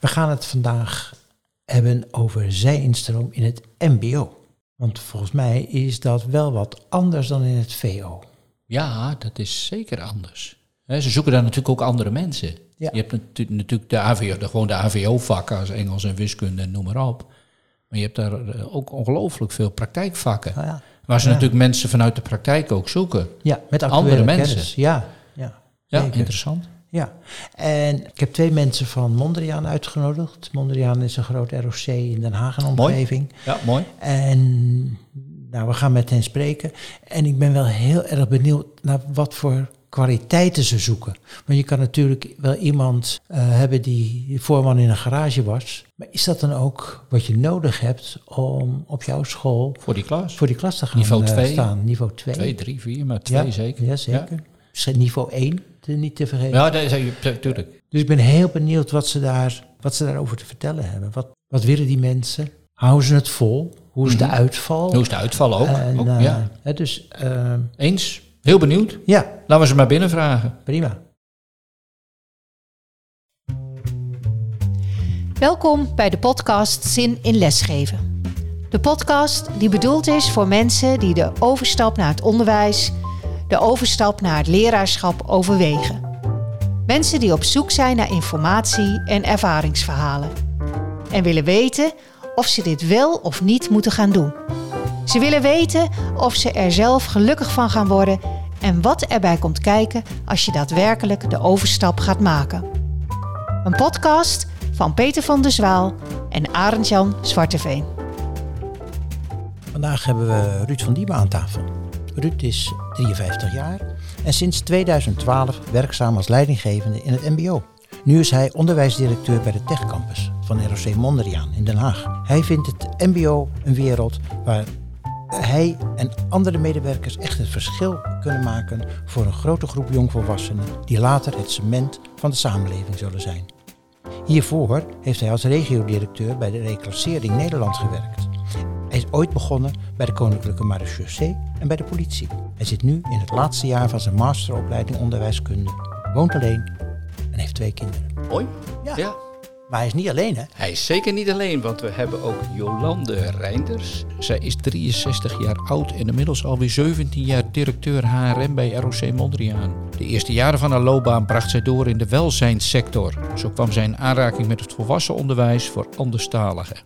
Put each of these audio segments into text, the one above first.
We gaan het vandaag hebben over zijinstroom in het MBO. Want volgens mij is dat wel wat anders dan in het VO. Ja, dat is zeker anders. Ze zoeken daar natuurlijk ook andere mensen. Ja. Je hebt natu- natuurlijk de AVO, de, gewoon de AVO-vakken als Engels en wiskunde en noem maar op. Maar je hebt daar eh, ook ongelooflijk veel praktijkvakken. Nou ja. Waar ze Ja. natuurlijk mensen vanuit de praktijk ook zoeken. Ja, met Andere mensen. kennis. Ja, ja, Ja, interessant. Ja, en ik heb twee mensen van Mondriaan uitgenodigd. Mondriaan is een groot ROC in Den Haag en Mooi. omgeving. Ja, mooi. En nou, we gaan met hen spreken. En ik ben wel heel erg benieuwd naar wat voor kwaliteiten ze zoeken. Want je kan natuurlijk wel iemand eh, hebben die voorman in een garage was. Maar is dat dan ook wat je nodig hebt om op jouw school Voor die klas. voor die klas te gaan Niveau eh, twee. staan? Niveau 2. Twee, drie, vier, maar twee ja, zeker. Ja, zeker. Niveau 1, te, niet te vergeten. Ja, dat is natuurlijk. Dus ik ben heel benieuwd wat ze, daar, wat ze daarover te vertellen hebben. Wat, wat willen die mensen? Houden ze het vol? Hoe is de Mhm. uitval? Hoe is de uitval ook? En, Ook, eh, ja. hè, dus eh, Eens. Heel benieuwd. ja, Laten we ze maar binnenvragen. prima. Welkom bij de podcast Zin in Lesgeven. De podcast die bedoeld is voor mensen die de overstap naar het onderwijs, de overstap naar het leraarschap overwegen. Mensen die op zoek zijn naar informatie en ervaringsverhalen. En willen weten of ze dit wel of niet moeten gaan doen. Ze willen weten of ze er zelf gelukkig van gaan worden en wat erbij komt kijken als je daadwerkelijk de overstap gaat maken. Een podcast van Peter van der Zwaal en Arend-Jan Zwarteveen. Vandaag hebben we Ruud van Diemen aan tafel. Ruud is 53 jaar en sinds 2012 werkzaam als leidinggevende in het MBO. Nu is hij onderwijsdirecteur bij de Tech Campus van ROC Mondriaan in Den Haag. Hij vindt het MBO een wereld waar hij en andere medewerkers echt het verschil kunnen maken voor een grote groep jongvolwassenen die later het cement van de samenleving zullen zijn. Hiervoor heeft hij als regiodirecteur bij de Reclassering Nederland gewerkt. Ooit begonnen bij de Koninklijke Marechaussee en bij de politie. Hij zit nu in het laatste jaar van zijn masteropleiding onderwijskunde, woont alleen en heeft twee kinderen. Mooi. Ja. Ja. Maar hij is niet alleen, hè? Hij is zeker niet alleen, want we hebben ook Jolande Reinders. Zij is 63 jaar oud en inmiddels alweer 17 jaar directeur HRM bij ROC Mondriaan. De eerste jaren van haar loopbaan bracht zij door in de welzijnssector. Zo kwam zij in aanraking met het volwassen onderwijs voor anderstaligen.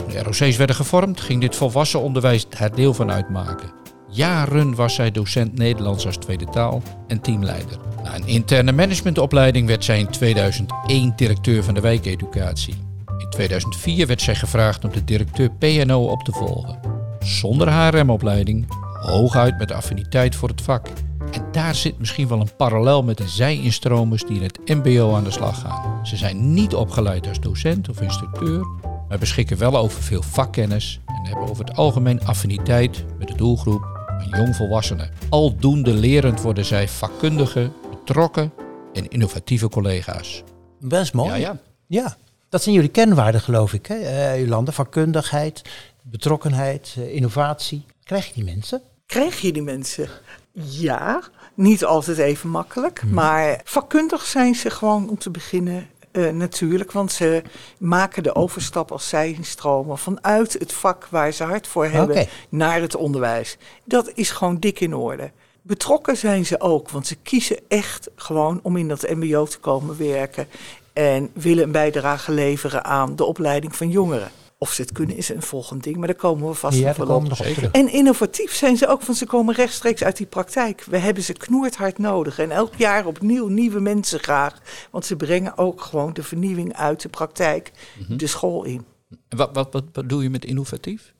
Toen de ROC's werden gevormd, ging dit volwassen onderwijs daar deel van uitmaken. Jaren was zij docent Nederlands als tweede taal en teamleider. Na een interne managementopleiding werd zij in 2001 directeur van de wijkeducatie. In 2004 werd zij gevraagd om de directeur PNO op te volgen. Zonder HRM-opleiding, hooguit met affiniteit voor het vak. En daar zit misschien wel een parallel met de zij-instromers die in het MBO aan de slag gaan. Ze zijn niet opgeleid als docent of instructeur, maar beschikken wel over veel vakkennis en hebben over het algemeen affiniteit met de doelgroep van jongvolwassenen. Aldoende lerend worden zij vakkundige, betrokken en innovatieve collega's. Is mooi. Ja, ja. Ja, dat zijn jullie kenwaarden, geloof ik, hè, eh, Jolande? Vakkundigheid, betrokkenheid, eh, innovatie. Krijg je die mensen? Krijg je die mensen? Ja, niet altijd even makkelijk. Maar vakkundig zijn ze gewoon om te beginnen eh, natuurlijk. Want ze maken de overstap als zij instromen vanuit het vak waar ze hard voor hebben naar het onderwijs. Dat is gewoon dik in orde. Betrokken zijn ze ook, want ze kiezen echt gewoon om in dat MBO te komen werken. En willen een bijdrage leveren aan de opleiding van jongeren. Of ze het kunnen is een volgend ding, maar daar komen we vast ja, nog op. En innovatief zijn ze ook, want ze komen rechtstreeks uit die praktijk. We hebben ze knoerthard nodig. En elk jaar opnieuw nieuwe mensen graag. Want ze brengen ook gewoon de vernieuwing uit de praktijk de school in. En wat, wat, wat bedoel je met innovatief?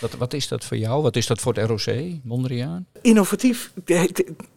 Wat, wat is dat voor jou? Wat is dat voor het ROC, Mondriaan? Innovatief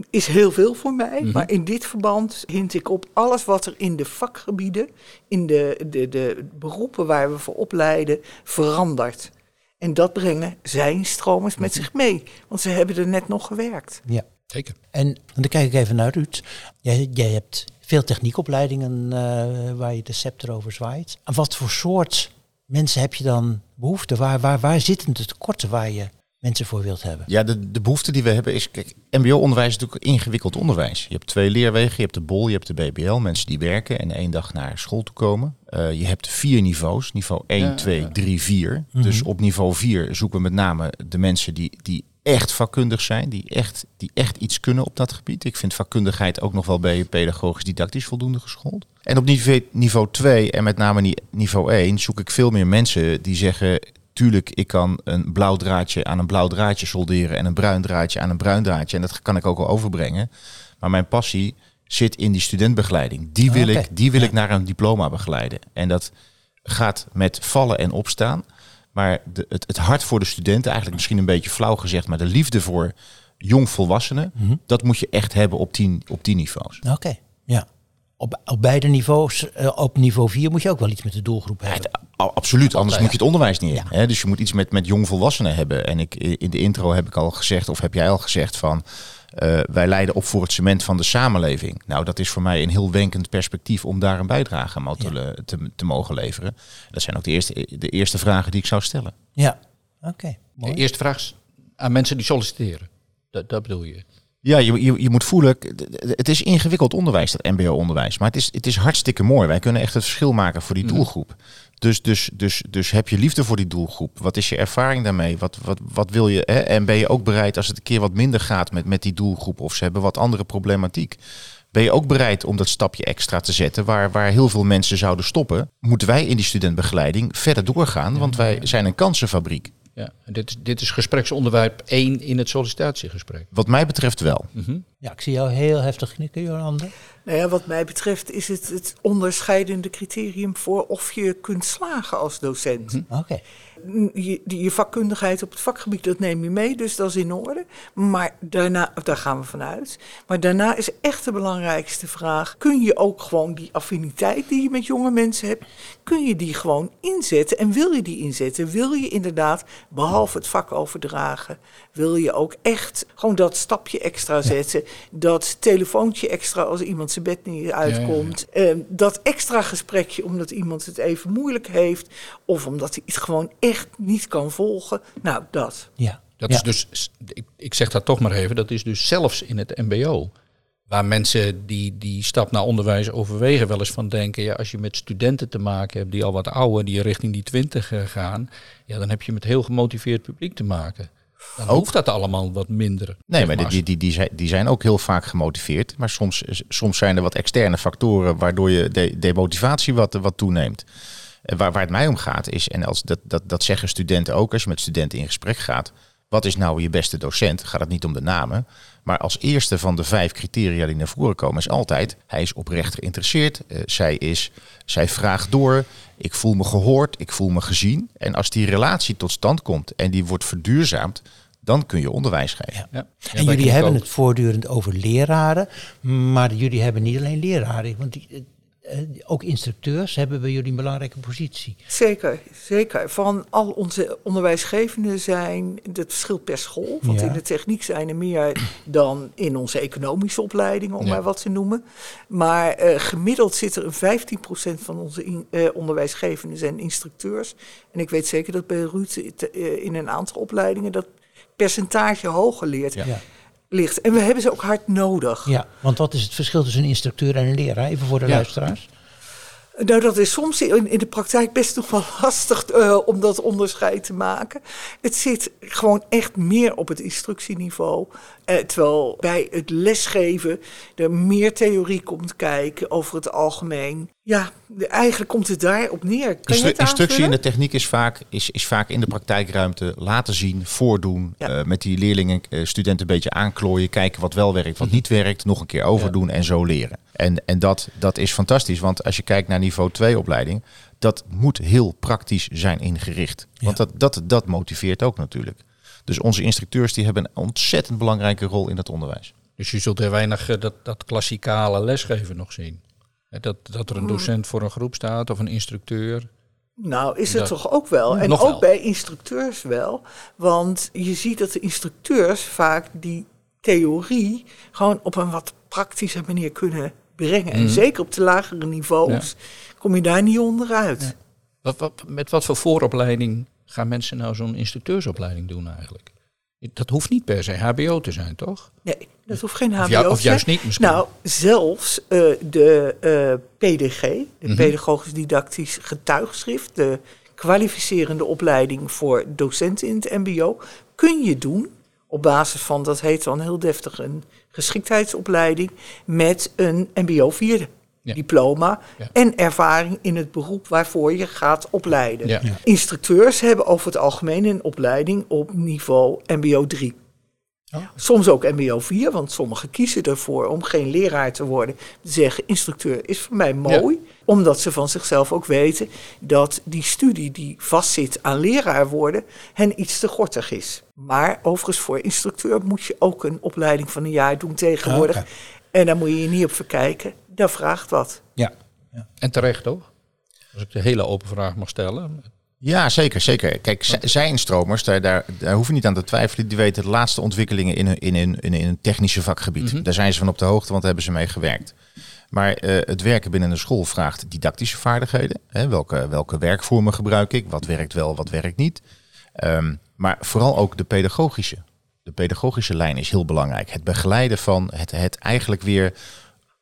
is heel veel voor mij. Mhm. Maar in dit verband hint ik op alles wat er in de vakgebieden, in de, de, de beroepen waar we voor opleiden, verandert. En dat brengen zijn stromers met zich mee. Want ze hebben er net nog gewerkt. Ja. Zeker. En dan kijk ik even naar Ruud. Jij, jij hebt veel techniekopleidingen eh, waar je de scepter over zwaait. Aan wat voor soort mensen heb je dan behoefte? Waar, waar, waar zitten de tekorten waar je mensen voor wilt hebben. Ja, de, de behoefte die we hebben is, kijk, mbo-onderwijs is natuurlijk ingewikkeld onderwijs. Je hebt twee leerwegen, je hebt de BOL, je hebt de BBL, mensen die werken en één dag naar school toe komen. Uh, je hebt vier niveaus, niveau 1, ja, 2, ja. 3, 4. Mhm. Dus op niveau 4 zoeken we met name de mensen die, die echt vakkundig zijn, die echt, die echt iets kunnen op dat gebied. Ik vind vakkundigheid ook nog wel bij pedagogisch didactisch voldoende geschoold. En op niveau, niveau 2 en met name niveau 1 zoek ik veel meer mensen die zeggen tuurlijk, ik kan een blauw draadje aan een blauw draadje solderen en een bruin draadje aan een bruin draadje. En dat kan ik ook wel overbrengen. Maar mijn passie zit in die studentbegeleiding. Die wil, Oké. ik, die wil Ja. ik naar een diploma begeleiden. En dat gaat met vallen en opstaan. Maar de, het, het hart voor de studenten, eigenlijk misschien een beetje flauw gezegd, maar de liefde voor jongvolwassenen, Mhm. dat moet je echt hebben op tien, op tien niveaus. Oké, ja. Op, op beide niveaus, eh, op niveau 4 moet je ook wel iets met de doelgroep Ja, hebben. het- absoluut, anders moet je het onderwijs niet in. Ja. Hè? Dus je moet iets met, met jongvolwassenen hebben. En ik, in de intro heb ik al gezegd, of heb jij al gezegd van... eh, wij leiden op voor het cement van de samenleving. Nou, dat is voor mij een heel wenkend perspectief om daar een bijdrage aan te, te, te mogen leveren. Dat zijn ook de eerste, de eerste vragen die ik zou stellen. Ja, oké. De mooi. eerste vraag is aan mensen die solliciteren. Dat, dat bedoel je. Ja, je, je, je moet voelen, het is ingewikkeld onderwijs, dat mbo-onderwijs. Maar het is, het is hartstikke mooi. Wij kunnen echt het verschil maken voor die Mhm. doelgroep. Dus, dus, dus, dus heb je liefde voor die doelgroep? Wat is je ervaring daarmee? Wat, wat, wat wil je? Hè? En ben je ook bereid als het een keer wat minder gaat met, met die doelgroep of ze hebben wat andere problematiek? Ben je ook bereid om dat stapje extra te zetten waar, waar heel veel mensen zouden stoppen? Moeten wij in die studentbegeleiding verder doorgaan? Want wij zijn een kansenfabriek. Ja, dit, is- dit is gespreksonderwerp 1 in het sollicitatiegesprek. Wat mij betreft wel. Mhm. Ja, ik zie jou heel heftig knikken, Jolande. Nou ja, wat mij betreft is het het onderscheidende criterium voor of je kunt slagen als docent. Oké. Je, je vakkundigheid op het vakgebied, dat neem je mee, dus dat is in orde. Maar daarna, daar gaan we vanuit. Maar daarna is echt de belangrijkste vraag: kun je ook gewoon die affiniteit die je met jonge mensen hebt, kun je die gewoon inzetten? En wil je die inzetten? Wil je inderdaad, behalve het vak overdragen, wil je ook echt gewoon dat stapje extra zetten, dat telefoontje extra als iemand zijn bed niet uitkomt, eh, dat extra gesprekje omdat iemand het even moeilijk heeft of omdat hij het gewoon echt niet kan volgen. Nou, dat. Ja. Dat Ja. is dus, ik, ik zeg dat toch maar even, dat is dus zelfs in het MBO. Waar mensen die die stap naar onderwijs overwegen, wel eens van denken, ja, als je met studenten te maken hebt die al wat ouder, die richting die twintig eh, gaan, ja, dan heb je met heel gemotiveerd publiek te maken. Dan Ook. hoeft dat allemaal wat minder. Nee, zeg maar die, die, die, die, zijn, die zijn ook heel vaak gemotiveerd. Maar soms, soms zijn er wat externe factoren waardoor je de, de motivatie wat, wat toeneemt. Waar, waar het mij om gaat is, en als dat, dat, dat zeggen studenten ook als je met studenten in gesprek gaat. Wat is nou je beste docent? Gaat het niet om de namen. Maar als eerste van de vijf criteria die naar voren komen is altijd... hij is oprecht geïnteresseerd, eh, zij, is, zij vraagt door, ik voel me gehoord, ik voel me gezien. En als die relatie tot stand komt en die wordt verduurzaamd... dan kun je onderwijs geven. Ja. En jullie hebben ook- het voortdurend over leraren, maar jullie hebben niet alleen leraren, want die, ook instructeurs hebben bij jullie een belangrijke positie. Zeker, zeker. Van al onze onderwijsgevenden zijn, het verschilt per school. Want Ja. in de techniek zijn er meer dan in onze economische opleidingen, om Ja. maar wat te noemen. Maar eh, gemiddeld zit er een 15% van onze in- eh, onderwijsgevenden zijn instructeurs. En ik weet zeker dat bij Ruud eh, in een aantal opleidingen dat percentage hoger leert, Ja. Ligt. En we hebben ze ook hard nodig. Ja, want wat is het verschil tussen een instructeur en een leraar? Even voor de Ja. luisteraars. Nou, dat is soms in, in de praktijk best nog wel lastig eh, om dat onderscheid te maken. Het zit gewoon echt meer op het instructieniveau. Eh, terwijl bij het lesgeven er meer theorie komt kijken over het algemeen. Ja, eigenlijk komt het daarop neer. Kan je het instructie in de techniek is vaak, is, is vaak in de praktijkruimte laten zien, voordoen. Ja. eh, met die leerlingen, studenten een beetje aanklooien. Kijken wat wel werkt, wat niet werkt. Nog een keer overdoen en zo leren. En, en dat, dat is fantastisch. Want als je kijkt naar niveau 2 opleiding. Dat moet heel praktisch zijn ingericht. Want dat, dat, dat motiveert ook natuurlijk. Dus onze instructeurs die hebben een ontzettend belangrijke rol in het onderwijs. Dus je zult er weinig eh, dat, dat klassikale lesgeven nog zien. Dat, dat er een docent voor een groep staat of een instructeur. Nou, is het Dat- toch ook wel. En ook wel. bij instructeurs wel. Want je ziet dat de instructeurs vaak die theorie gewoon op een wat praktische manier kunnen brengen. En Mhm. zeker op de lagere niveaus kom je daar niet onderuit. Wat, wat, met wat voor vooropleiding gaan mensen nou zo'n instructeursopleiding doen eigenlijk? Dat hoeft niet per se HBO te zijn, toch? Nee, dat hoeft geen HBO Of, ju- te of zijn. juist niet misschien. Nou, zelfs eh, de eh, PDG, de Mhm. Pedagogisch Didactisch Getuigschrift, de kwalificerende opleiding voor docenten in het MBO, kun je doen op basis van, dat heet dan heel deftig, een geschiktheidsopleiding met een MBO vierde. Ja. Diploma Ja. en ervaring in het beroep waarvoor je gaat opleiden. Ja. Instructeurs hebben over het algemeen een opleiding op niveau MBO 3. Soms ook MBO 4, want sommigen kiezen ervoor om geen leraar te worden. Te zeggen, instructeur is voor mij mooi. Omdat ze van zichzelf ook weten dat die studie die vastzit aan leraar worden, hen iets te gortig is. Maar overigens voor instructeur moet je ook een opleiding van een jaar doen tegenwoordig. Oké. En daar moet je je niet op verkijken. Dat vraagt wat. Ja. En terecht, toch? Als ik de hele open vraag mag stellen. Ja, zeker, zeker. Kijk, zij- zijinstromers, daar, daar, daar hoef je niet aan te twijfelen. Die weten de laatste ontwikkelingen in een, in in een technische vakgebied. Daar zijn ze van op de hoogte, want daar hebben ze mee gewerkt. Maar eh, het werken binnen een school vraagt didactische vaardigheden. Hè, welke, welke werkvormen gebruik ik? Wat werkt wel, wat werkt niet? Ehm, maar vooral ook de pedagogische. De pedagogische lijn is heel belangrijk. Het begeleiden van het, het eigenlijk weer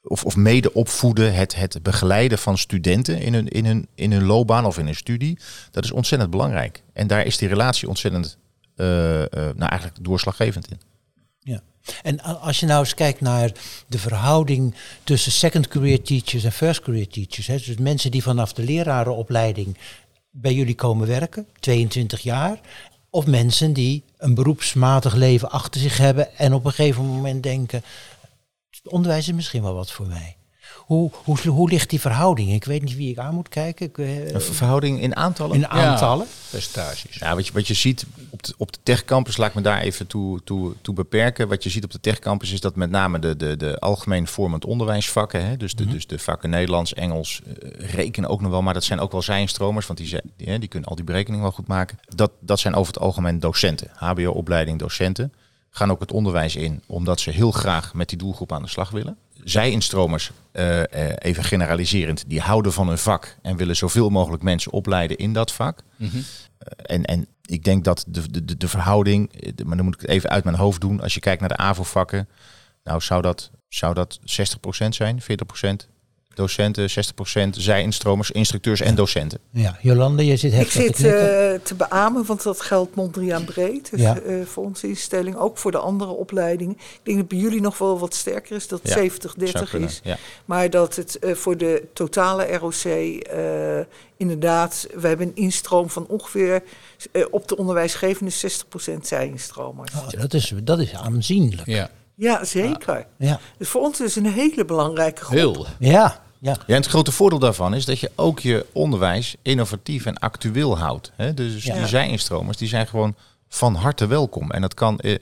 of, of mede opvoeden, het, het begeleiden van studenten in hun, in, in loopbaan of in hun studie, dat is ontzettend belangrijk. En daar is die relatie ontzettend, eh, eh, nou eigenlijk doorslaggevend in. Ja. En als je nou eens kijkt naar de verhouding tussen second career teachers en first career teachers. Dus mensen die vanaf de lerarenopleiding bij jullie komen werken, 22 jaar. Of mensen die een beroepsmatig leven achter zich hebben en op een gegeven moment denken, het onderwijs is misschien wel wat voor mij. Hoe, hoe, hoe ligt die verhouding? Ik weet niet wie ik aan moet kijken. Ik, eh, Een ver- verhouding in aantallen? in aantallen. Percentages. Ja, wat je, wat je ziet op de, op de techcampus, laat ik me daar even toe, toe, toe beperken. Wat je ziet op de techcampus is dat met name de, de, de algemeen vormend onderwijsvakken, hè, dus, de, dus de vakken Nederlands, Engels, eh, rekenen ook nog wel, maar dat zijn ook wel zijnstromers, want die, zijn- die, hè, die kunnen al die berekeningen wel goed maken. Dat, dat zijn over het algemeen docenten, HBO-opleiding docenten. Gaan ook het onderwijs in, omdat ze heel graag met die doelgroep aan de slag willen. Zij-instromers, eh, eh, even generaliserend, die houden van hun vak en willen zoveel mogelijk mensen opleiden in dat vak. En, en ik denk dat de, de, de- verhouding, eh, maar dan moet ik het even uit mijn hoofd doen. Als je kijkt naar de AVO-vakken, nou zou dat, zou dat 60% zijn, 40% docenten, 60% zij-instromers, instructeurs en docenten. Ja, Jolande, je zit Ik heftig te zit eh, te beamen, want dat geldt Mondriaan breed. Dus Ja. eh, voor onze instelling, ook voor de andere opleidingen. Ik denk dat bij jullie nog wel wat sterker is, dat Ja, 70-30 Zou kunnen, is. Ja. Maar dat het eh, voor de totale ROC eh, inderdaad, we hebben een instroom van ongeveer op de onderwijsgevende 60% zij-instromers. Oh, dat, is, dat is aanzienlijk. Ja, Ja, zeker. Ja, Dus voor ons is het een hele belangrijke groep. heel. ja, ja. Ja, en het grote voordeel daarvan is dat je ook je onderwijs innovatief en actueel houdt. Hè? Dus Ja. die zij-instromers, die zijn gewoon van harte welkom. En dat kan eh,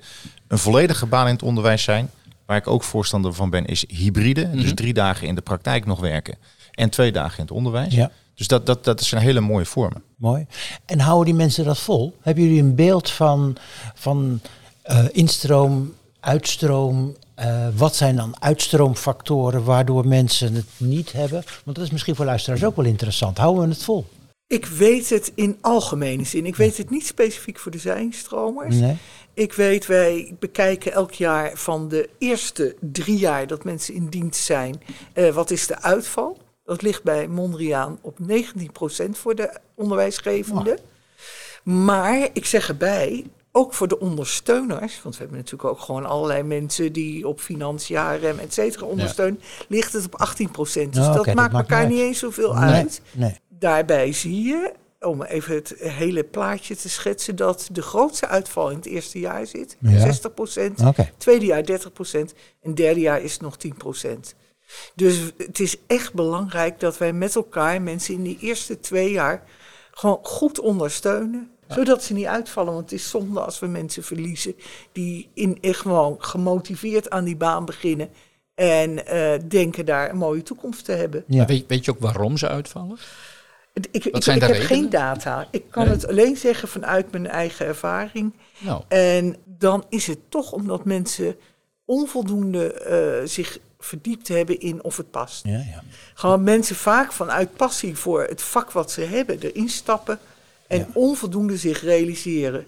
een volledige baan in het onderwijs zijn. Waar ik ook voorstander van ben, is hybride. Dus drie dagen in de praktijk nog werken en twee dagen in het onderwijs. Ja. Dus dat, dat, dat zijn hele mooie vormen. Mooi. En houden die mensen dat vol? Hebben jullie een beeld van, van eh, instroom, uitstroom? Eh, wat zijn dan uitstroomfactoren waardoor mensen het niet hebben? Want dat is misschien voor luisteraars ook wel interessant. Houden we het vol? Ik weet het in algemene zin. Ik weet het niet specifiek voor de zijnstromers. Nee? Ik weet, wij bekijken elk jaar van de eerste drie jaar dat mensen in dienst zijn, eh, wat is de uitval? Dat ligt bij Mondriaan op 19% voor de onderwijsgevende. Maar ik zeg erbij, ook voor de ondersteuners, want we hebben natuurlijk ook gewoon allerlei mensen die op financiën, et cetera ondersteunen, ligt het op 18%. Dus Oh, dat maakt elkaar niet eens zoveel Nee, uit. nee. Daarbij zie je, om even het hele plaatje te schetsen, dat de grootste uitval in het eerste jaar zit, Ja. 60%. Oké. Tweede jaar 30% en derde jaar is het nog 10%. Dus het is echt belangrijk dat wij met elkaar mensen in die eerste twee jaar gewoon goed ondersteunen. Zodat ze niet uitvallen, want het is zonde als we mensen verliezen die in, echt gewoon gemotiveerd aan die baan beginnen en eh, denken daar een mooie toekomst te hebben. Ja. Weet, weet je ook waarom ze uitvallen? Ik, ik, ik, zijn ik de heb redenen? geen data. Ik kan Nee. het alleen zeggen vanuit mijn eigen ervaring. Nou, En dan is het toch omdat mensen onvoldoende eh, zich verdiept hebben in of het past. Ja, ja. Gewoon mensen vaak vanuit passie voor het vak wat ze hebben erin stappen en Ja. onvoldoende zich realiseren.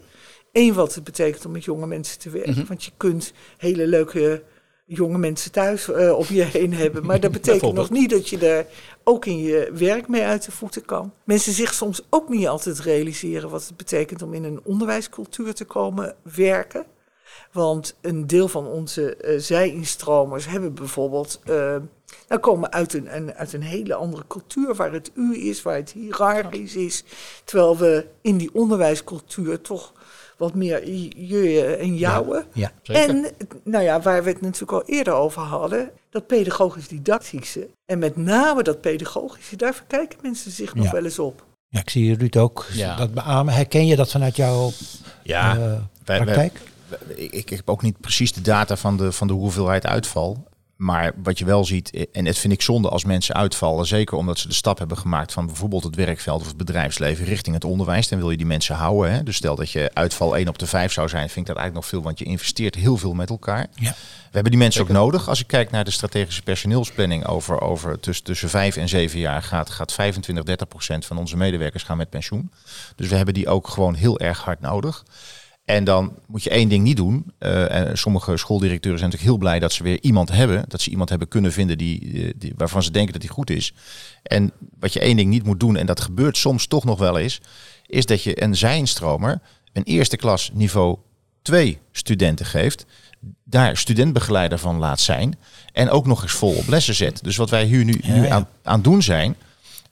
Eén, wat het betekent om met jonge mensen te werken. Mhm. Want je kunt hele leuke jonge mensen thuis uh, om je heen hebben. Maar dat betekent nog niet dat je daar ook in je werk mee uit de voeten kan. Mensen zich soms ook niet altijd realiseren wat het betekent om in een onderwijscultuur te komen werken. Want een deel van onze uh, zij-instromers hebben bijvoorbeeld. Uh, nou komen uit een, een, uit een hele andere cultuur waar het u is, waar het hiërarchisch is. Terwijl we in die onderwijscultuur toch wat meer je en jouwen. Ja, ja en nou ja, waar we het natuurlijk al eerder over hadden, dat pedagogisch-didactische. En met name dat pedagogische, daar verkijken mensen zich nog Ja. wel eens op. Ja, ik zie Ruud ook Ja. dat beamen. Herken je dat vanuit jouw Ja, eh, wij- wij- praktijk? Ik, ik heb ook niet precies de data van de, van de hoeveelheid uitval. Maar wat je wel ziet, en het vind ik zonde als mensen uitvallen, zeker omdat ze de stap hebben gemaakt van bijvoorbeeld het werkveld of het bedrijfsleven richting het onderwijs, dan wil je die mensen houden. Hè? Dus stel dat je uitval 1 op de 5 zou zijn, vind ik dat eigenlijk nog veel, want je investeert heel veel met elkaar. Ja. We hebben die mensen ook nodig. Als ik kijk naar de strategische personeelsplanning over, over tussen, tussen 5 en 7 jaar, gaat, gaat 25, 30 procent van onze medewerkers gaan met pensioen. Dus we hebben die ook gewoon heel erg hard nodig. En dan moet je één ding niet doen. Eh, en sommige schooldirecteuren zijn natuurlijk heel blij dat ze weer iemand hebben. Dat ze iemand hebben kunnen vinden die, eh, die, waarvan ze denken dat die goed is. En wat je één ding niet moet doen, en dat gebeurt soms toch nog wel eens, is dat je een zijnstromer een eerste klas niveau 2 studenten geeft. Daar studentbegeleider van laat zijn. En ook nog eens vol op lessen zet. Dus wat wij hier nu, nu aan, aan doen zijn,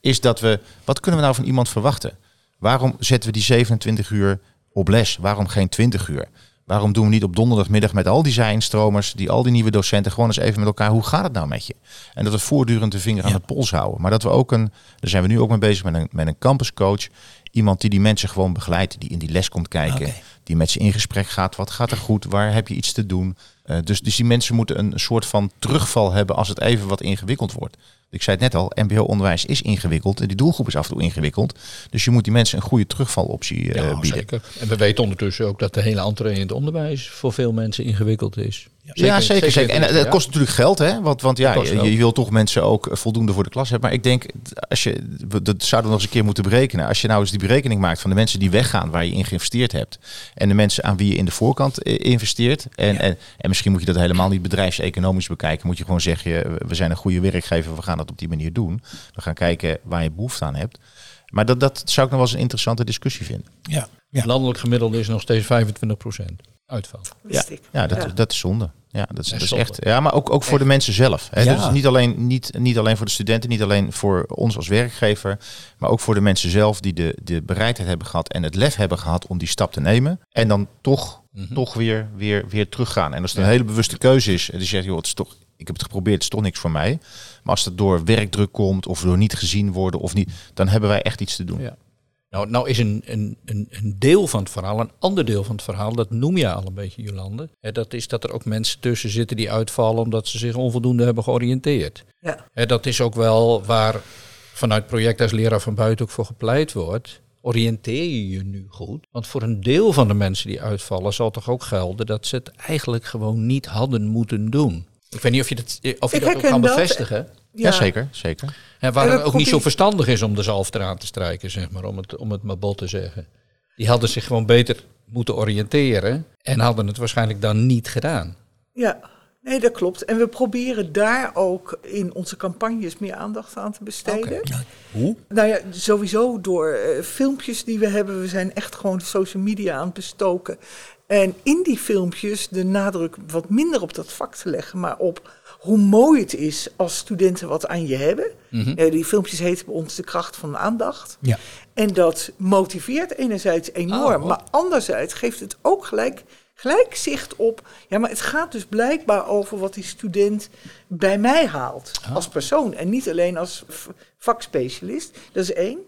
is dat we. Wat kunnen we nou van iemand verwachten? Waarom zetten we die 27 uur op les? Waarom geen 20 uur? Waarom doen we niet op donderdagmiddag met al die zijnstromers, die al die nieuwe docenten, gewoon eens even met elkaar, hoe gaat het nou met je? En dat we voortdurend de vinger aan de pols houden. Maar dat we ook een, daar zijn we nu ook mee bezig met een, met een campuscoach. Iemand die die mensen gewoon begeleidt, die in die les komt kijken, die met ze in gesprek gaat. Wat gaat er goed? Waar heb je iets te doen? Eh, dus, dus die mensen moeten een soort van terugval hebben als het even wat ingewikkeld wordt. Ik zei het net al, mbo-onderwijs is ingewikkeld. en Die doelgroep is af en toe ingewikkeld. Dus je moet die mensen een goede terugvaloptie eh, Ja, bieden. zeker. En we weten ondertussen ook dat de hele entree in het onderwijs voor veel mensen ingewikkeld is. ja, zeker. zeker. En het het kost natuurlijk geld, hè? Want, want ja, je, wil toch mensen ook voldoende voor de klas hebben. Maar ik denk, als je, dat zouden we nog eens een keer moeten berekenen. Als je nou eens die berekening maakt van de mensen die weggaan waar je in geïnvesteerd hebt. En de mensen aan wie je in de voorkant eh, investeert. En, en, en misschien moet je dat helemaal niet bedrijfseconomisch bekijken. Moet je gewoon zeggen, we zijn een goede werkgever, we gaan dat op die manier doen. We gaan kijken waar je behoefte aan hebt. Maar dat, dat zou ik nog wel eens een interessante discussie vinden. Ja. Ja. Landelijk gemiddelde is nog steeds 25% uitval. Ik. Ja, dat, Ja. dat is zonde. Ja, dat is, Ja, dat is echt. Ja, maar ook, ook voor de mensen zelf. Hè. Ja. Dus niet alleen, niet, niet alleen voor de studenten, niet alleen voor ons als werkgever, maar ook voor de mensen zelf die de, de bereidheid hebben gehad en het lef hebben gehad om die stap te nemen. En dan toch, Mhm. toch weer, weer, weer teruggaan. En als het een hele bewuste keuze is, en die zegt, joh, het is toch, ik heb het geprobeerd, het is toch niks voor mij. Maar als het door werkdruk komt of door niet gezien worden of niet, dan hebben wij echt iets te doen. Ja. Nou, nou is een, een, een, een deel van het verhaal, een ander deel van het verhaal, dat noem je al een beetje, Jolande. Hè, dat is dat er ook mensen tussen zitten die uitvallen omdat ze zich onvoldoende hebben georiënteerd. Ja. Hè, dat is ook wel waar vanuit het project als leraar van buiten ook voor gepleit wordt. Oriënteer je je nu goed? Want voor een deel van de mensen die uitvallen zal toch ook gelden dat ze het eigenlijk gewoon niet hadden moeten doen. Ik weet niet of je dat, of je Ik dat ook kan dat. bevestigen. Ja, zeker, zeker. En waar En het we ook niet zo verstandig is om de zalf eraan te strijken, zeg maar, om het, om het maar bot te zeggen. Die hadden zich gewoon beter moeten oriënteren en hadden het waarschijnlijk dan niet gedaan. Ja, nee, dat klopt. En we proberen daar ook in onze campagnes meer aandacht aan te besteden. Hoe? Nou ja, sowieso door eh, filmpjes die we hebben. We zijn echt gewoon social media aan het bestoken. En in die filmpjes de nadruk wat minder op dat vak te leggen, maar op hoe mooi het is als studenten wat aan je hebben. Eh, die filmpjes heten bij ons de kracht van de aandacht. Ja. En dat motiveert enerzijds enorm, Oh. maar anderzijds geeft het ook gelijk, gelijk zicht op. Ja, maar het gaat dus blijkbaar over wat die student bij mij haalt Ah. als persoon en niet alleen als vakspecialist. Dat is één.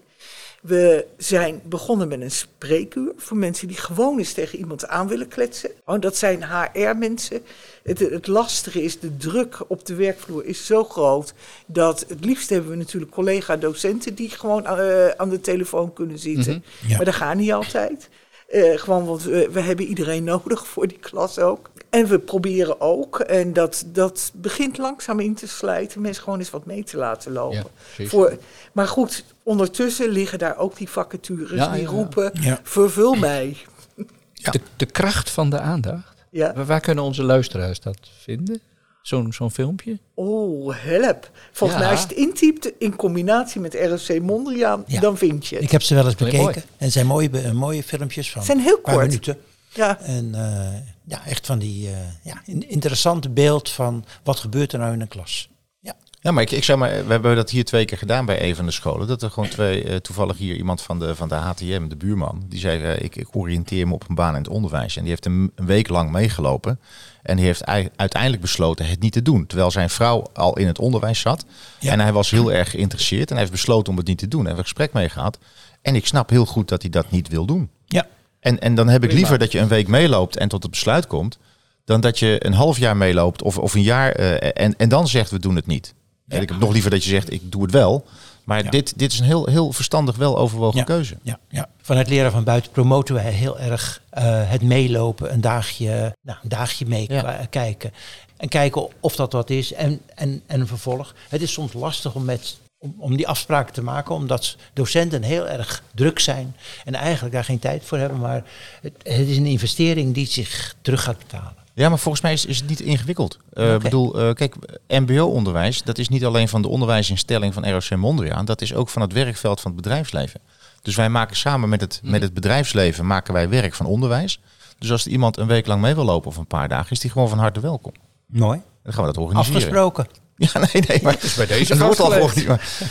We zijn begonnen met een spreekuur voor mensen die gewoon eens tegen iemand aan willen kletsen. Oh, dat zijn HR-mensen. Het, het lastige is, de druk op de werkvloer is zo groot dat het liefst hebben we natuurlijk collega-docenten die gewoon eh, aan de telefoon kunnen zitten. Mhm. Ja. Maar dat gaat niet altijd. Eh, gewoon, want we, we hebben iedereen nodig voor die klas ook. En we proberen ook, en dat, dat begint langzaam in te slijten, mensen gewoon eens wat mee te laten lopen. Ja, voor, maar goed, ondertussen liggen daar ook die vacatures Ja, die ja, roepen, Ja. vervul mij. Ja. De, de kracht van de aandacht. Ja. Waar kunnen onze luisteraars dat vinden? Zo'n zo'n filmpje? Oh, help. Volgens Ja. mij als je het intypt in combinatie met ROC Mondriaan, Ja. dan vind je het. Ik heb ze wel eens bekeken. En het zijn mooie, be- mooie filmpjes van Zijn heel paar kort. minuten. Ja. En eh, ja, echt van die eh, ja, een interessante beeld van wat gebeurt er nou in een klas. Ja, maar ik, ik zeg maar, we hebben dat hier twee keer gedaan bij een van de scholen. Dat er gewoon twee, eh, toevallig hier iemand van de, van de HTM, de buurman, die zei, eh, ik, ik oriënteer me op een baan in het onderwijs. En die heeft een, een week lang meegelopen. En die heeft ei- uiteindelijk besloten het niet te doen. Terwijl zijn vrouw al in het onderwijs zat. Ja. En hij was heel erg geïnteresseerd. En hij heeft besloten om het niet te doen. En we een gesprek mee gehad. En ik snap heel goed dat hij dat niet wil doen. ja. En, en dan heb ik liever dat je een week meeloopt en tot het besluit komt. Dan dat je een half jaar meeloopt of, of een jaar eh, en, en dan zegt we doen het niet. En ik heb nog liever dat je zegt ik doe het wel. Maar Ja. dit, dit is een heel, heel verstandig, wel overwogen Ja. keuze. Ja, ja. Vanuit leren van buiten promoten wij heel erg eh, het meelopen, een dagje, nou, een dagje meekijken. En kijken of dat wat is en, en, en een vervolg. Het is soms lastig om, met, om, om die afspraken te maken, omdat docenten heel erg druk zijn en eigenlijk daar geen tijd voor hebben. Maar het, het is een investering die zich terug gaat betalen. Ja, maar volgens mij is, is het niet ingewikkeld. Ik Oké. bedoel, eh, kijk, mbo-onderwijs, dat is niet alleen van de onderwijsinstelling van ROC Mondriaan. Dat is ook van het werkveld van het bedrijfsleven. Dus wij maken samen met het, met het bedrijfsleven maken wij werk van onderwijs. Dus als er iemand een week lang mee wil lopen of een paar dagen, is die gewoon van harte welkom. Mooi. Dan gaan we dat organiseren. Afgesproken. Ja, nee, nee, maar bij deze dat wordt al Het,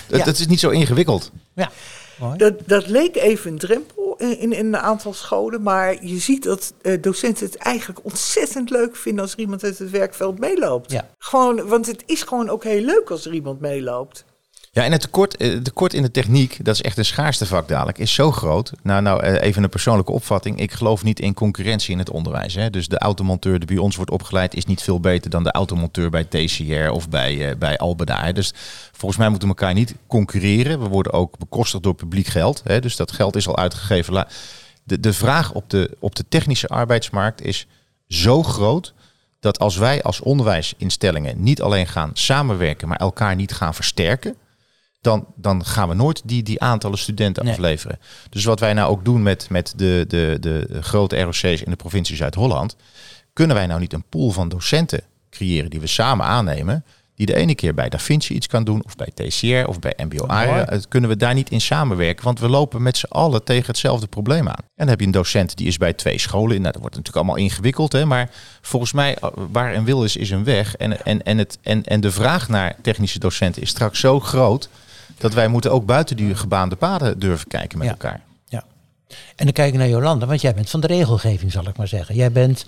Ja. het is niet zo ingewikkeld. Ja, mooi. Dat, dat leek even een drempel in, in een aantal scholen, maar je ziet dat eh, docenten het eigenlijk ontzettend leuk vinden als er iemand uit het werkveld meeloopt. Ja. Gewoon, want het is gewoon ook heel leuk als er iemand meeloopt. Ja, en het tekort, eh, het tekort in de techniek, dat is echt een schaarste vak dadelijk, is zo groot. Nou, nou eh, even een persoonlijke opvatting. Ik geloof niet in concurrentie in het onderwijs. Hè. Dus de automonteur die bij ons wordt opgeleid is niet veel beter dan de automonteur bij TCR of bij, eh, bij Albeda. hè. Dus volgens mij moeten we elkaar niet concurreren. We worden ook bekostigd door publiek geld. Hè. Dus dat geld is al uitgegeven. De, de vraag op de, op de technische arbeidsmarkt is zo groot dat als wij als onderwijsinstellingen niet alleen gaan samenwerken, maar elkaar niet gaan versterken, dan, dan gaan we nooit die, die aantallen studenten Nee. afleveren. Dus wat wij nou ook doen met, met de, de, de grote ROC's in de provincie Zuid-Holland, kunnen wij nou niet een pool van docenten creëren die we samen aannemen, die de ene keer bij Da Vinci iets kan doen, of bij TCR, of bij MBO. ARA. Het kunnen we daar niet in samenwerken, want we lopen met z'n allen tegen hetzelfde probleem aan. En dan heb je een docent die is bij twee scholen. Nou, dat wordt natuurlijk allemaal ingewikkeld, hè, maar volgens mij, eh, waar een wil is, is een weg. En, en, en, het, en, en de vraag naar technische docenten is straks zo groot, dat wij moeten ook buiten die gebaande paden durven kijken met Ja. elkaar. Ja. En dan kijk ik naar Jolanda, want jij bent van de regelgeving, zal ik maar zeggen. Jij bent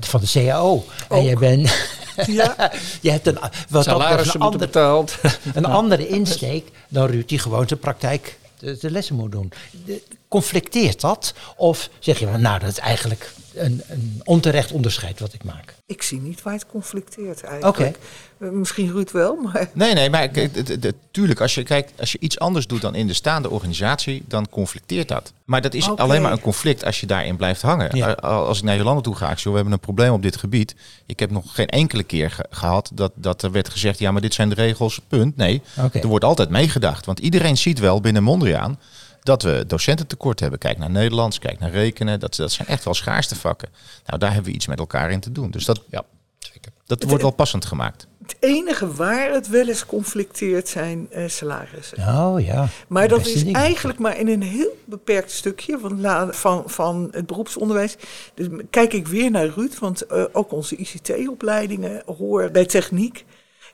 van de CAO. En jij bent. Ja. je hebt een, wat Salarissen een, moeten ander, betaald. een andere insteek dan Ruud, die gewoon zijn praktijk de, de lessen moet doen. De- conflicteert dat? Of zeg je van, nou, dat is eigenlijk een, een onterecht onderscheid wat ik maak? Ik zie niet waar het conflicteert eigenlijk. Eh, Misschien Ruud wel, maar Nee, nee, maar kijk, het- het- het- tuurlijk, als je kijkt, als je iets anders doet dan in de staande organisatie, dan conflicteert dat. Maar dat is alleen maar een conflict als je daarin blijft hangen. Ja. A- Als ik naar Jolanda toe ga, ik zeg, we hebben een probleem op dit gebied. Ik heb nog geen enkele keer ge- gehad dat, dat er werd gezegd, ja, maar dit zijn de regels, punt. Nee, Oké. er wordt altijd meegedacht. Want iedereen ziet wel binnen Mondriaan dat we docententekort hebben. Kijk naar Nederlands, kijk naar rekenen. Dat, dat zijn echt wel schaarste vakken. Nou, daar hebben we iets met elkaar in te doen. Dus dat, Ja, zeker. dat wordt wel passend gemaakt. het enige waar het wel eens conflicteert zijn eh, salarissen. Oh ja. Maar dat is eigenlijk maar in een heel beperkt stukje van, la- van, van het beroepsonderwijs. Dus kijk ik weer naar Ruud, want eh, ook onze ICT-opleidingen horen bij techniek.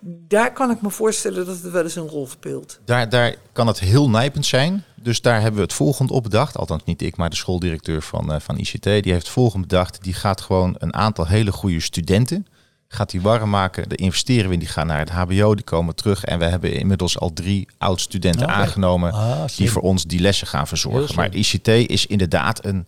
Daar kan ik me voorstellen dat het wel eens een rol speelt. Daar, daar kan het heel nijpend zijn. Dus daar hebben we het volgende op bedacht. Althans niet ik, maar de schooldirecteur van, eh, van ICT. Die heeft het volgende bedacht. Die gaat gewoon een aantal hele goede studenten. Gaat die warm maken. De investeren we in. Die gaan naar het HBO. Die komen terug. En we hebben inmiddels al drie oud-studenten Oké. aangenomen. Ah, die voor ons die lessen gaan verzorgen. Maar ICT is inderdaad een...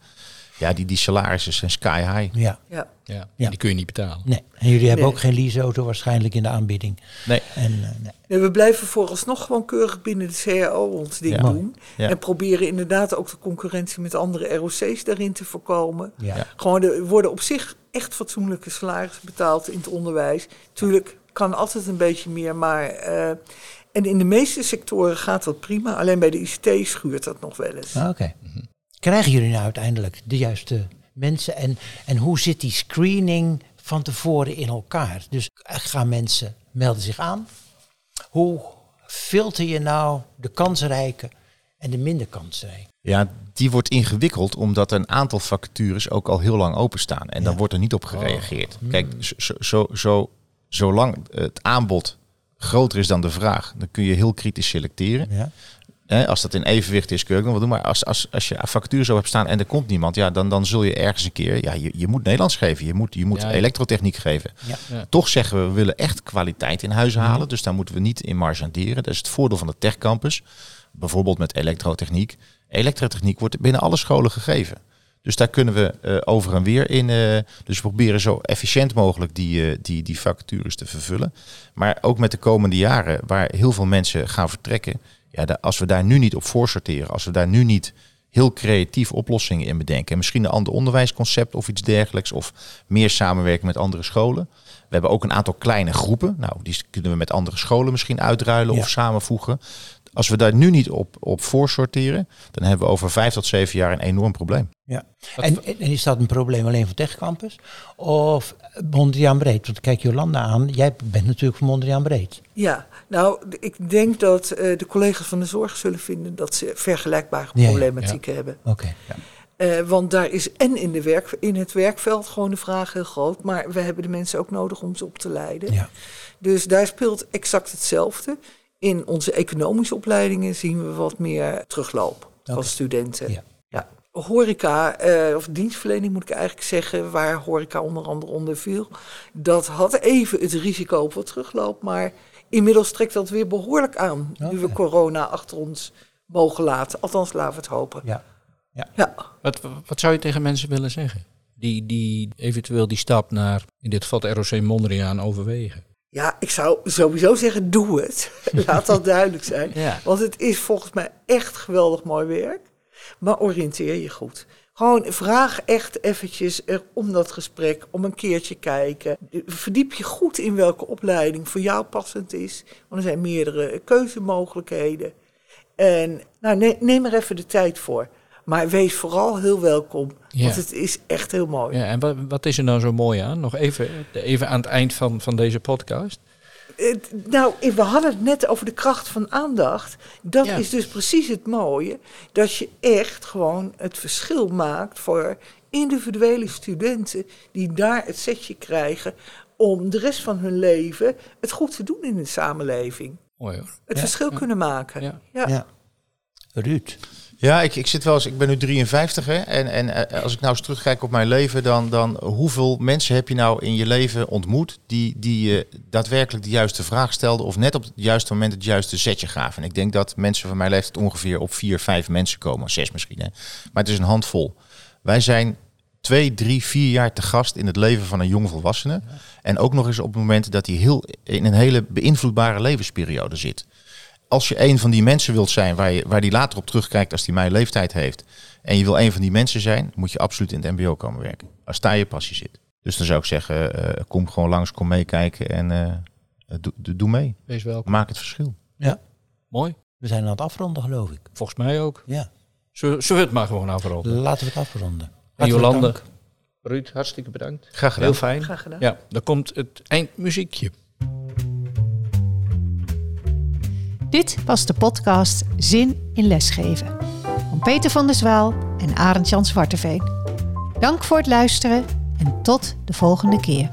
Ja, die, die salarissen zijn sky high. Ja. Ja. Ja, Ja. die kun je niet betalen. Nee. En jullie hebben Nee. ook geen leaseauto waarschijnlijk in de aanbieding. Nee. En, eh, nee. Nee, we blijven vooralsnog gewoon keurig binnen de CAO ons ding Ja. doen. Ja. En proberen inderdaad ook de concurrentie met andere ROC's daarin te voorkomen. Ja. Ja. Gewoon, er worden op zich echt fatsoenlijke salarissen betaald in het onderwijs. Tuurlijk kan altijd een beetje meer, maar... eh, en in de meeste sectoren gaat dat prima. Alleen bij de ICT schuurt dat nog wel eens. Ah, Oké. Krijgen jullie nou uiteindelijk de juiste mensen en, en hoe zit die screening van tevoren in elkaar? Dus gaan mensen melden zich aan? Hoe filter je nou de kansrijke en de minder kansrijke? Ja, die wordt ingewikkeld omdat een aantal vacatures ook al heel lang openstaan. En dan wordt er niet op gereageerd. Kijk, zo, zo, zo, zolang het aanbod groter is dan de vraag, dan kun je heel kritisch selecteren. Ja. Als dat in evenwicht is, kun je ook nog wat doen. Maar als, als, als je een vacature zo hebt staan en er komt niemand, ja, dan, dan zul je ergens een keer, ja, je, je moet Nederlands geven, je moet, je moet Ja, ja. elektrotechniek geven. Ja. Toch zeggen we, we willen echt kwaliteit in huis halen. Dus daar moeten we niet in margenderen. Dat is het voordeel van de techcampus. Bijvoorbeeld met elektrotechniek. Elektrotechniek wordt binnen alle scholen gegeven. Dus daar kunnen we eh, over en weer in. eh, dus we proberen zo efficiënt mogelijk die, eh, die, die vacatures te vervullen. Maar ook met de komende jaren, waar heel veel mensen gaan vertrekken. Ja, als we daar nu niet op voorsorteren, als we daar nu niet heel creatief oplossingen in bedenken. En misschien een ander onderwijsconcept of iets dergelijks. Of meer samenwerken met andere scholen. We hebben ook een aantal kleine groepen. Nou, die kunnen we met andere scholen misschien uitruilen Ja. of samenvoegen. Als we daar nu niet op, op voorsorteren, dan hebben we over vijf tot zeven jaar een enorm probleem. Ja. En, en is dat een probleem alleen van TechCampus? Of Mondriaan Breed? Want kijk Jolanda aan, jij bent natuurlijk van Mondriaan Breed. Ja, nou, ik denk dat eh, de collega's van de zorg zullen vinden dat ze vergelijkbare Ja, ja, problematieken hebben. Oké. Eh, want daar is en in, de werk, in het werkveld gewoon de vraag heel groot. Maar we hebben de mensen ook nodig om ze op te leiden. Ja. Dus daar speelt exact hetzelfde. In onze economische opleidingen zien we wat meer terugloop Oké. van studenten. Ja. Ja. Horeca, eh, of dienstverlening moet ik eigenlijk zeggen, waar horeca onder andere onder viel. Dat had even het risico op wat terugloop, maar inmiddels trekt dat weer behoorlijk aan. Nu we corona achter ons mogen laten. Althans, laten we het hopen. Ja. Ja. Wat, wat zou je tegen mensen willen zeggen? Die, die eventueel die stap naar, in dit geval de ROC Mondriaan, overwegen. Ja, ik zou sowieso zeggen, doe het. Laat dat duidelijk zijn. Ja. Want het is volgens mij echt geweldig mooi werk. Maar oriënteer je goed. Gewoon vraag echt eventjes er om dat gesprek, om een keertje kijken. Verdiep je goed in welke opleiding voor jou passend is. Want er zijn meerdere keuzemogelijkheden. En nou, ne- neem er even de tijd voor. Maar wees vooral heel welkom, Ja. want het is echt heel mooi. Ja, en wat, wat is er nou zo mooi aan? Nog even, even aan het eind van, van deze podcast. Nou, we hadden het net over de kracht van aandacht. Dat Ja. is dus precies het mooie. Dat je echt gewoon het verschil maakt voor individuele studenten die daar het setje krijgen om de rest van hun leven het goed te doen in de samenleving. Mooi hoor. Het Ja. verschil kunnen maken. Ja. Ja. Ja. Ruud. Ja, ik, ik zit wel eens, ik ben nu 53 hè, en, en eh, als ik nou eens terugkijk op mijn leven, dan, dan hoeveel mensen heb je nou in je leven ontmoet die, die je daadwerkelijk de juiste vraag stelden of net op het juiste moment het juiste zetje gaven. En ik denk dat mensen van mijn leeftijd ongeveer op vier, vijf mensen komen, zes misschien. Hè. Maar het is een handvol. Wij zijn twee, drie, vier jaar te gast in het leven van een jong volwassene. En ook nog eens op het moment dat hij heel in een hele beïnvloedbare levensperiode zit als je een van die mensen wilt zijn waar, je, waar die later op terugkijkt als die mijn leeftijd heeft. En je wil een van die mensen zijn, moet je absoluut in het mbo komen werken. Als daar je passie zit. Dus dan zou ik zeggen, eh, kom gewoon langs, kom meekijken en eh, doe, doe- doe mee. Wees welkom. Maak het verschil. Ja. Mooi. We zijn aan het afronden, geloof ik. Volgens mij ook. Ja. Zullen, we het maar gewoon afronden? Laten we het afronden. En Jolande, dank. Ruud, hartstikke bedankt. Graag gedaan. Heel fijn. Graag gedaan. Ja, dan komt het eindmuziekje. Dit was de podcast Zin in Lesgeven van Peter van der Zwaal en Arend Jan Zwarteveen. Dank voor het luisteren en tot de volgende keer.